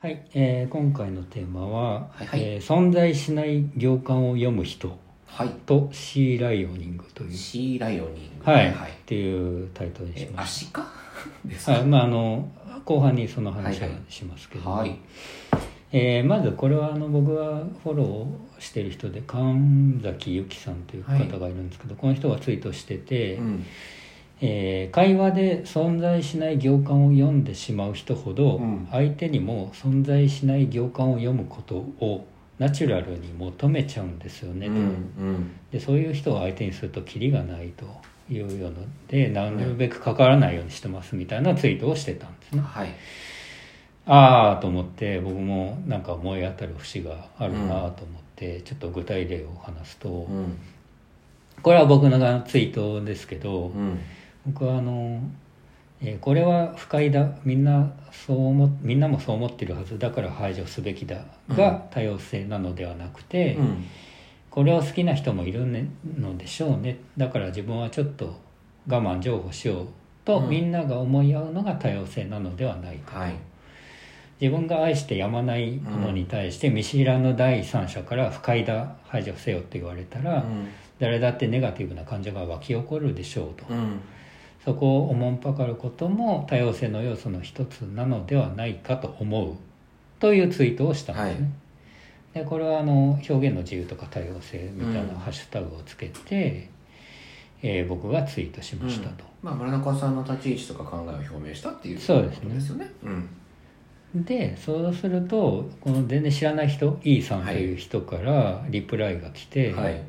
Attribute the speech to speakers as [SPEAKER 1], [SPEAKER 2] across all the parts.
[SPEAKER 1] はい、えー今回のテーマは、
[SPEAKER 2] はいはい
[SPEAKER 1] えー存在しない行間を読む人
[SPEAKER 2] はい。
[SPEAKER 1] とシーライオニングという、
[SPEAKER 2] シーライオニング。
[SPEAKER 1] はい
[SPEAKER 2] はい。
[SPEAKER 1] っていうタイトルにし
[SPEAKER 2] え、
[SPEAKER 1] ました。
[SPEAKER 2] か？
[SPEAKER 1] はい、まああの後半にその話は
[SPEAKER 2] はいはい
[SPEAKER 1] しますけど、
[SPEAKER 2] はい。
[SPEAKER 1] えーまずこれはあの僕がフォローしてる人で神崎由紀さんという方がいるんですけど、この人がツイートしてて、
[SPEAKER 2] うん。
[SPEAKER 1] えー会話で存在しない行間を読んでしまう人ほど、
[SPEAKER 2] うん
[SPEAKER 1] 相手にも存在しない行間を読むことをナチュラルに求めちゃうんですよね、
[SPEAKER 2] うん。
[SPEAKER 1] と
[SPEAKER 2] うん。
[SPEAKER 1] でそういう人を相手にするとキリがないというようのでなるべく関わらないようにしてますみたいなツイートをしてたんですね、
[SPEAKER 2] はい。
[SPEAKER 1] ああと思って僕もなんか思い当たる節があるなと思って、ちょっと具体例を話すと、
[SPEAKER 2] うん。
[SPEAKER 1] これは僕のツイートですけど、
[SPEAKER 2] うん。
[SPEAKER 1] 僕はあの、えーこれは不快だ。みんなそう思みんなもそう思ってるはず。だから排除すべきだ。が多様性なのではなくて、
[SPEAKER 2] うん。
[SPEAKER 1] これを好きな人もいるねのでしょうね。だから自分はちょっと我慢譲歩しようと、
[SPEAKER 2] うん。
[SPEAKER 1] みんなが思い合うのが多様性なのではないか、
[SPEAKER 2] はい。
[SPEAKER 1] 自分が愛してやまないものに対して見知らぬ第三者から不快だ排除せよって言われたら、誰だってネガティブな感情が湧き起こるでしょうと。
[SPEAKER 2] うん。
[SPEAKER 1] そこをおもんぱかることも多様性の要素の一つなのではないかと思うというツイートをしたんですね。でこれはあの表現の自由とか多様性みたいな
[SPEAKER 2] うん
[SPEAKER 1] ハッシュタグをつけて、えー僕がツイートしましたと。
[SPEAKER 2] まあ、村中さんの立ち位置とか考えを表明したっていう
[SPEAKER 1] そうですね
[SPEAKER 2] ことですよね。うん。
[SPEAKER 1] でそうするとこの全然知らない人 E さんという人からリプライが来て、
[SPEAKER 2] はい。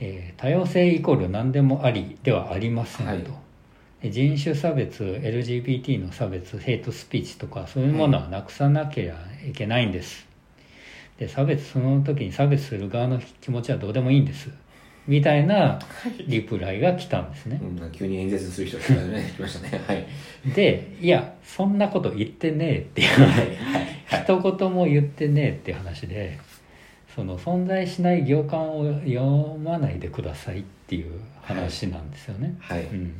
[SPEAKER 1] えー多様性イコール何でもありではありませんと、
[SPEAKER 2] はい
[SPEAKER 1] で人種差別 LGBT の差別ヘイトスピーチとかそういうものはなくさなければいけないんですで差別その時に差別する側の気持ちはどうでもいいんですみたいなリプライが来たんですね
[SPEAKER 2] うん、急に演説する人がね、来ましたね。はい。
[SPEAKER 1] でいやそんなこと言ってねえっていう
[SPEAKER 2] はい。
[SPEAKER 1] 一言も言ってねえっていう話でその存在しない行間を読まないでくださいっていう話なんですよね、
[SPEAKER 2] はい。
[SPEAKER 1] うん、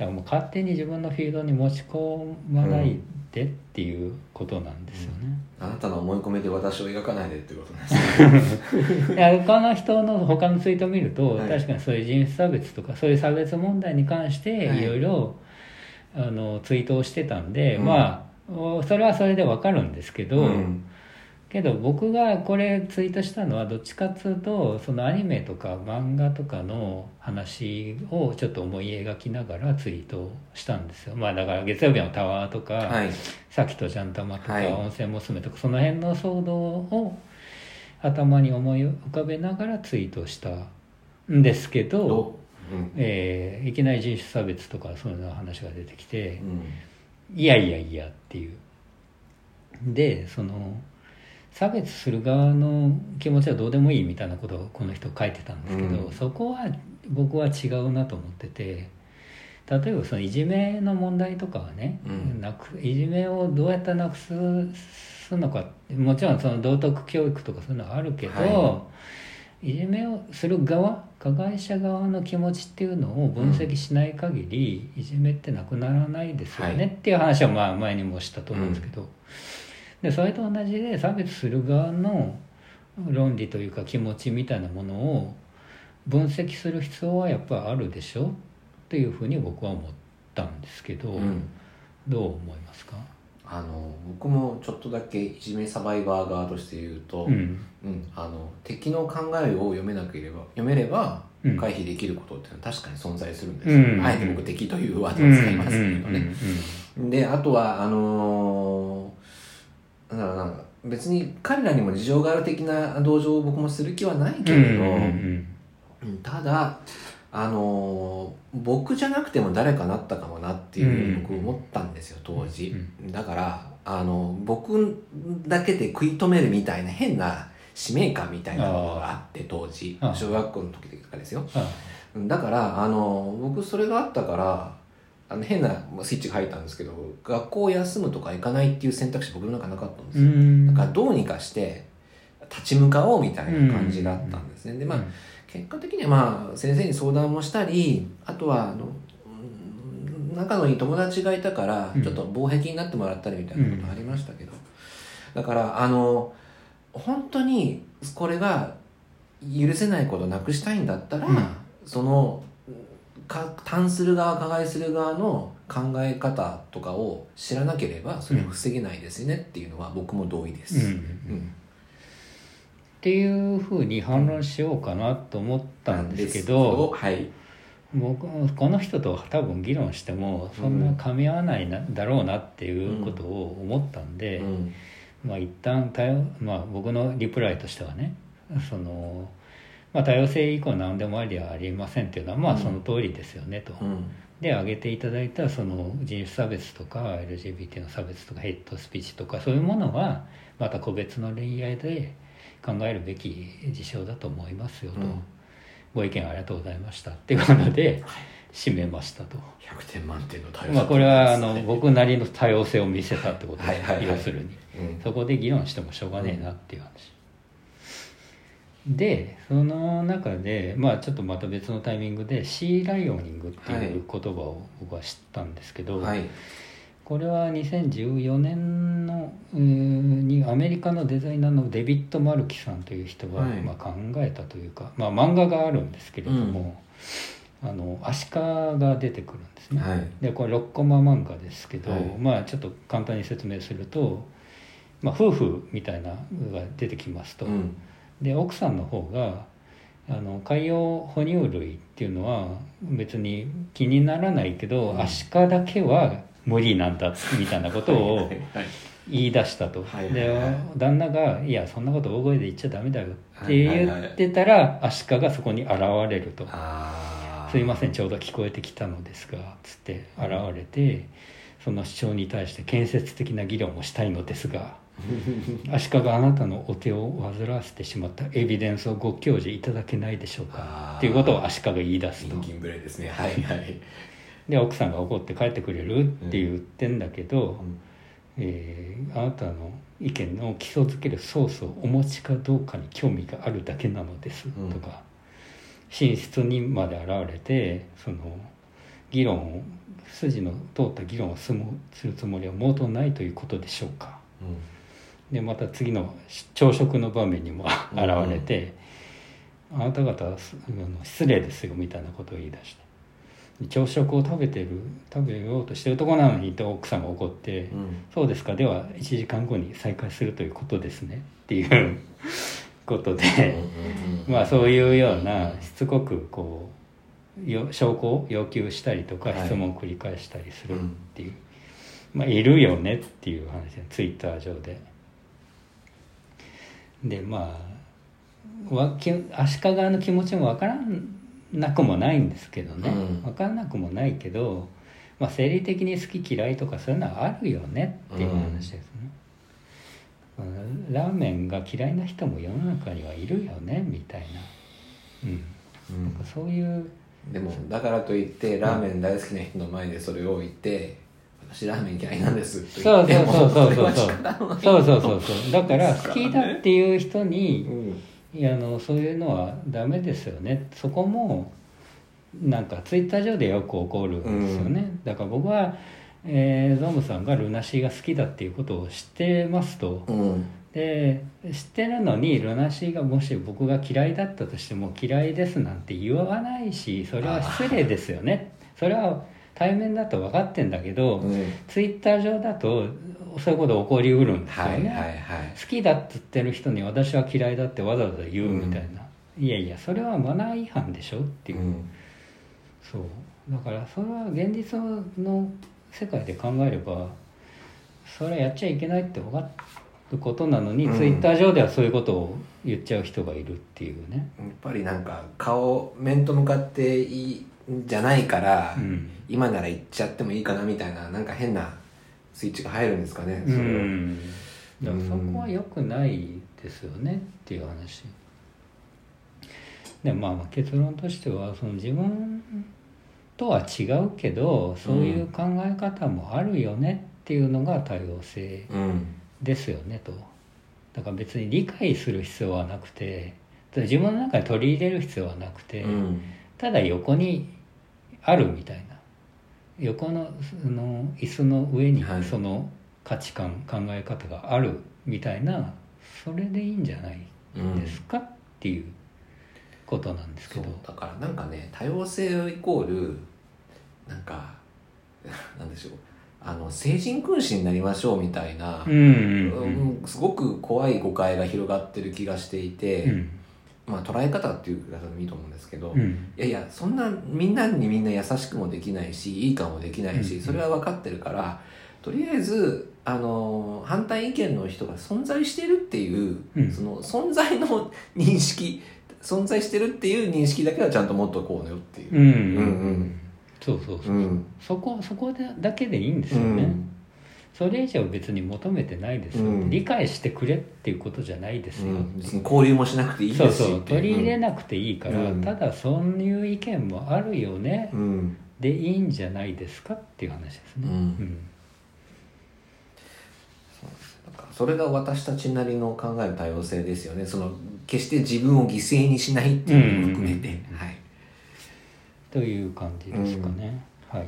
[SPEAKER 1] だからもう勝手に自分のフィードに持ち込まないでっていうことなんですよね、
[SPEAKER 2] あなたの思い込みで私を描かないでってことなんです
[SPEAKER 1] 他の人の他のツイートを見ると、
[SPEAKER 2] はい。
[SPEAKER 1] 確かにそういう人種差別とかそういう差別問題に関して
[SPEAKER 2] はい。
[SPEAKER 1] いろいろあのツイートをしてたんで、
[SPEAKER 2] うん。
[SPEAKER 1] まあおそれはそれでわかるんですけど、
[SPEAKER 2] うん
[SPEAKER 1] けど僕がこれツイートしたのはどっちかっつうとそのアニメとか漫画とかの話をちょっと思い描きながらツイートしたんですよまあだから月曜日のタワーとか、
[SPEAKER 2] はい。
[SPEAKER 1] さきとジャンタマとか、
[SPEAKER 2] はい
[SPEAKER 1] 温泉娘とかその辺の騒動を頭に思い浮かべながらツイートしたんですけど、
[SPEAKER 2] どうん。
[SPEAKER 1] えーいきなり人種差別とかそういうの話が出てきて
[SPEAKER 2] う、ん。
[SPEAKER 1] いやいやいやっていうでその差別する側の気持ちはどうでもいいみたいなことをこの人書いてたんですけど、
[SPEAKER 2] うん。
[SPEAKER 1] そこは僕は違うなと思ってて例えばそのいじめの問題とかはね、
[SPEAKER 2] うん。
[SPEAKER 1] なくいじめをどうやってなくすすのかもちろんその道徳教育とかそういうのはあるけど、、
[SPEAKER 2] はい。
[SPEAKER 1] じめをする側加害者側の気持ちっていうのを分析しない限り、いじめってなくならないですよね、
[SPEAKER 2] はい。
[SPEAKER 1] っていう話はまあ前にもしたと思うんですけど、でそれと同じで差別する側の論理というか気持ちみたいなものを分析する必要はやっぱあるでしょっていうふうに僕は思ったんですけど、
[SPEAKER 2] うん。
[SPEAKER 1] どう思いますか、
[SPEAKER 2] あの、僕もちょっとだけいじめサバイバー側として言うと、
[SPEAKER 1] うん。
[SPEAKER 2] うん、あの敵の考えを読めなければ読めれば
[SPEAKER 1] うん。
[SPEAKER 2] 回避できることっていうのは確かに存在するんです。よ、
[SPEAKER 1] うん。
[SPEAKER 2] あえて僕敵というワー
[SPEAKER 1] うん
[SPEAKER 2] ドを使いますけど
[SPEAKER 1] うん。
[SPEAKER 2] ね、であとはあのーだろうな別に彼らにも事情がある的な同情を僕もする気はないけれど、ただあのー僕じゃなくても誰かなったかもなっていうふうに僕思ったんですよ当時、だからあの僕だけで食い止めるみたいな変な使命感みたいなものがあって当時。小学校の時とかですよ。
[SPEAKER 1] あ
[SPEAKER 2] だからあの僕それがあったからあの変なまあスイッチが入ったんですけど学校を休むとか行かないっていう選択肢僕の中なかったんです
[SPEAKER 1] う
[SPEAKER 2] よ、
[SPEAKER 1] ん
[SPEAKER 2] だからどうにかして立ち向かおうみたいな感じだったんですね、でまあ結果的にはまあ先生に相談もしたりあとはあのうん仲のいい友達がいたから
[SPEAKER 1] うん。
[SPEAKER 2] ちょっと防壁になってもらったりみたいなことありましたけど、だからあの本当にこれが許せないことをなくしたいんだったら、
[SPEAKER 1] うん。
[SPEAKER 2] そのか単する側加害する側の考え方とかを知らなければそれを防げないですねっていうのは僕も同意です。
[SPEAKER 1] うん
[SPEAKER 2] うん
[SPEAKER 1] っていうふうに反論しようかなと思ったんですけど、
[SPEAKER 2] はい、
[SPEAKER 1] 僕この人と多分議論してもそんな噛み合わないな、だろうなっていうことを思ったんで、
[SPEAKER 2] うん。
[SPEAKER 1] まあ一旦多様、まあ、僕のリプライとしてはねその、まあ、多様性以降何でもありはありませんっていうのはまあ
[SPEAKER 2] うん。
[SPEAKER 1] その通りですよねと。
[SPEAKER 2] うん。
[SPEAKER 1] で挙げていただいたその人種差別とか LGBT の差別とかヘイトスピーチとかそういうものはまた個別の恋愛で考えるべき事象だと思いますよと、
[SPEAKER 2] うん。
[SPEAKER 1] ご意見ありがとうございましたっていうことで締めましたと、
[SPEAKER 2] 100点満点の対応
[SPEAKER 1] まあ、これはあの
[SPEAKER 2] はい
[SPEAKER 1] 僕なりの多様性を見せたってことです、
[SPEAKER 2] はいはいはい。
[SPEAKER 1] 要するに。
[SPEAKER 2] うん。
[SPEAKER 1] そこで議論してもしょうがねえなっていう話、でその中でまあちょっとまた別のタイミングでシーライオニングっていう言葉を僕は知ったんですけど、
[SPEAKER 2] はい。
[SPEAKER 1] これは2014年のにアメリカのデザイナーのデビッド・マルキさんという人が、
[SPEAKER 2] はい。
[SPEAKER 1] まあ、考えたというか、まあ、漫画があるんですけれども、あのアシカが出てくるんですね。
[SPEAKER 2] はい。
[SPEAKER 1] でこれ6コマ漫画ですけど、
[SPEAKER 2] はい。
[SPEAKER 1] まあちょっと簡単に説明すると、まあ、夫婦みたいなのが出てきますと、
[SPEAKER 2] うん
[SPEAKER 1] で奥さんの方があの海洋哺乳類っていうのは別に気にならないけど、
[SPEAKER 2] うん。
[SPEAKER 1] アシカだけは無理なんだみたいなことを言い出したと、で
[SPEAKER 2] はい
[SPEAKER 1] 旦那が「いやそんなこと大声で言っちゃダメだよ」って言ってたら、アシカがそこに現れると。すいませんちょうど聞こえてきたのですが」つって現れてその主張に対して建設的な議論をしたいのですが 足利あなたのお手を煩わせてしまった。エビデンスをご教示いただけないでしょうか。っていうことを足利言い出すと
[SPEAKER 2] 人金無礼ですね。はいはい。
[SPEAKER 1] で奥さんが怒って帰ってくれるって言ってんだけど、
[SPEAKER 2] うん。
[SPEAKER 1] えーあなたの意見の基礎づけるソースをお持ちかどうかに興味があるだけなのです、
[SPEAKER 2] うん。
[SPEAKER 1] とか。寝室にまで現れてその議論を筋の通った議論をするつもりは毛頭ないということでしょうか。
[SPEAKER 2] うん
[SPEAKER 1] でまた次の朝食の場面にも現れて、あなた方は失礼ですよみたいなことを言い出して。で朝食を食べてる食べようとしてるところなのにと奥さんが怒って、
[SPEAKER 2] うん。
[SPEAKER 1] そうですかでは1時間後に再開するということですね。っていうことで、
[SPEAKER 2] うん
[SPEAKER 1] まあそういうようなしつこくこうよ証拠を要求したりとか
[SPEAKER 2] はい。
[SPEAKER 1] 質問を繰り返したりするっていう、まあいるよねっていう話でツイッター上で。でまあわき足利の気持ちもわからなくもないんですけどね、
[SPEAKER 2] うん。
[SPEAKER 1] わからなくもないけど、まあ、生理的に好き嫌いとかそういうのはあるよねっていう話ですね、うんラーメンが嫌いな人も世の中にはいるよねみたいな、うん、
[SPEAKER 2] うん。
[SPEAKER 1] なんかそういう
[SPEAKER 2] でもだからといってラーメン大好きな人の前でそれを言って「私ラーメン嫌いなんです」と
[SPEAKER 1] そう
[SPEAKER 2] 言って
[SPEAKER 1] そうそうそう。
[SPEAKER 2] も
[SPEAKER 1] そう。そうそうそうそう。だから好きだっていう人に
[SPEAKER 2] うん。
[SPEAKER 1] いやあのそういうのはダメですよね。そこもなんかツイッター上でよく起こるんですよね、だから僕は、えーゾムさんがルナシーが好きだっていうことを知ってますと。
[SPEAKER 2] うん。
[SPEAKER 1] で知ってるのにルナシーがもし僕が嫌いだったとしても嫌いですなんて言わないしそれは失礼ですよね。それは対面だと分かってんだけど、
[SPEAKER 2] うん。
[SPEAKER 1] ツイッター上だとそういうこと起こりうるんですよね、
[SPEAKER 2] はいはいはい。
[SPEAKER 1] 好きだって言ってる人に私は嫌いだってわざわざ言うみたいな、いやいやそれはマナー違反でしょっていう、
[SPEAKER 2] うん。
[SPEAKER 1] そう。だからそれは現実の世界で考えればそれはやっちゃいけないって分かることなのに、
[SPEAKER 2] うん。
[SPEAKER 1] ツイッター上ではそういうことを言っちゃう人がいるっていうね、
[SPEAKER 2] やっぱりなんか顔面と向かっていいんじゃないから、
[SPEAKER 1] うん。
[SPEAKER 2] 今なら言っちゃってもいいかなみたいななんか変なスイッチが入るんですかね
[SPEAKER 1] う
[SPEAKER 2] それを
[SPEAKER 1] ん。だからそこは良くないですよねっていう話。でまあまあ結論としてはその自分とは違うけどそういう考え方もあるよねっていうのが多様性
[SPEAKER 2] うん。
[SPEAKER 1] ですよねと。だから別に理解する必要はなくて自分の中に取り入れる必要はなくて、
[SPEAKER 2] うん。
[SPEAKER 1] ただ横にあるみたいな。横のその椅子の上に
[SPEAKER 2] はい。
[SPEAKER 1] その価値観、考え方があるみたいなそれでいいんじゃない
[SPEAKER 2] うん
[SPEAKER 1] ですか？っていうことなんですけ
[SPEAKER 2] そう
[SPEAKER 1] ど、
[SPEAKER 2] だからなんかね多様性イコールなんか なんでしょう。あの成人君子になりましょうみたいな、
[SPEAKER 1] うんうんうん。
[SPEAKER 2] うんすごく怖い誤解が広がってる気がしていて、
[SPEAKER 1] うん
[SPEAKER 2] まあ捉え方っていう方でもいいと思うんですけど、い
[SPEAKER 1] うん。
[SPEAKER 2] やいやそんなみんなにみんな優しくもできないしいい顔もできないし、
[SPEAKER 1] うん。
[SPEAKER 2] それは分かってるからとりあえずあの反対意見の人が存在してるっていう、
[SPEAKER 1] うん。
[SPEAKER 2] その存在の認識存在してるっていう認識だけはちゃんと持っとこうよっていう。
[SPEAKER 1] うん。うん
[SPEAKER 2] うん。うん
[SPEAKER 1] そうそうそう、
[SPEAKER 2] うん。
[SPEAKER 1] そこそこでだけでいいんですよね、それ以上別に求めてないですよ、
[SPEAKER 2] うん。
[SPEAKER 1] 理解してくれっていうことじゃないですよ、
[SPEAKER 2] うん。別に交流もしなくていい
[SPEAKER 1] そうそう。
[SPEAKER 2] ですしって
[SPEAKER 1] 取り入れなくていいから、
[SPEAKER 2] うん。
[SPEAKER 1] ただそういう意見もあるよね、
[SPEAKER 2] うん。
[SPEAKER 1] でいいんじゃないですかっていう話ですね、
[SPEAKER 2] それが私たちなりの考える多様性ですよね。その決して自分を犠牲にしないっていうのも含めて、い。
[SPEAKER 1] という感じですかね、はい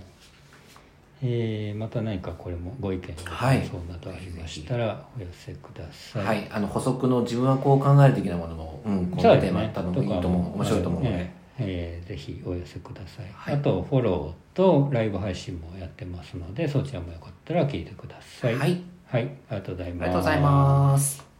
[SPEAKER 1] えーまた何かこれもご意見ご
[SPEAKER 2] はい。
[SPEAKER 1] 感想などありましたらお寄せください、
[SPEAKER 2] はい、あの補足の自分はこう考える的なものも、うん、このテーマ多分いいと思う面白いと思うので、
[SPEAKER 1] えええーぜひお寄せください、
[SPEAKER 2] はい。
[SPEAKER 1] あとフォローとライブ配信もやってますのでそちらもよかったら聞いてください。
[SPEAKER 2] はい、
[SPEAKER 1] はい、ありがとうございます。
[SPEAKER 2] ありがとうございます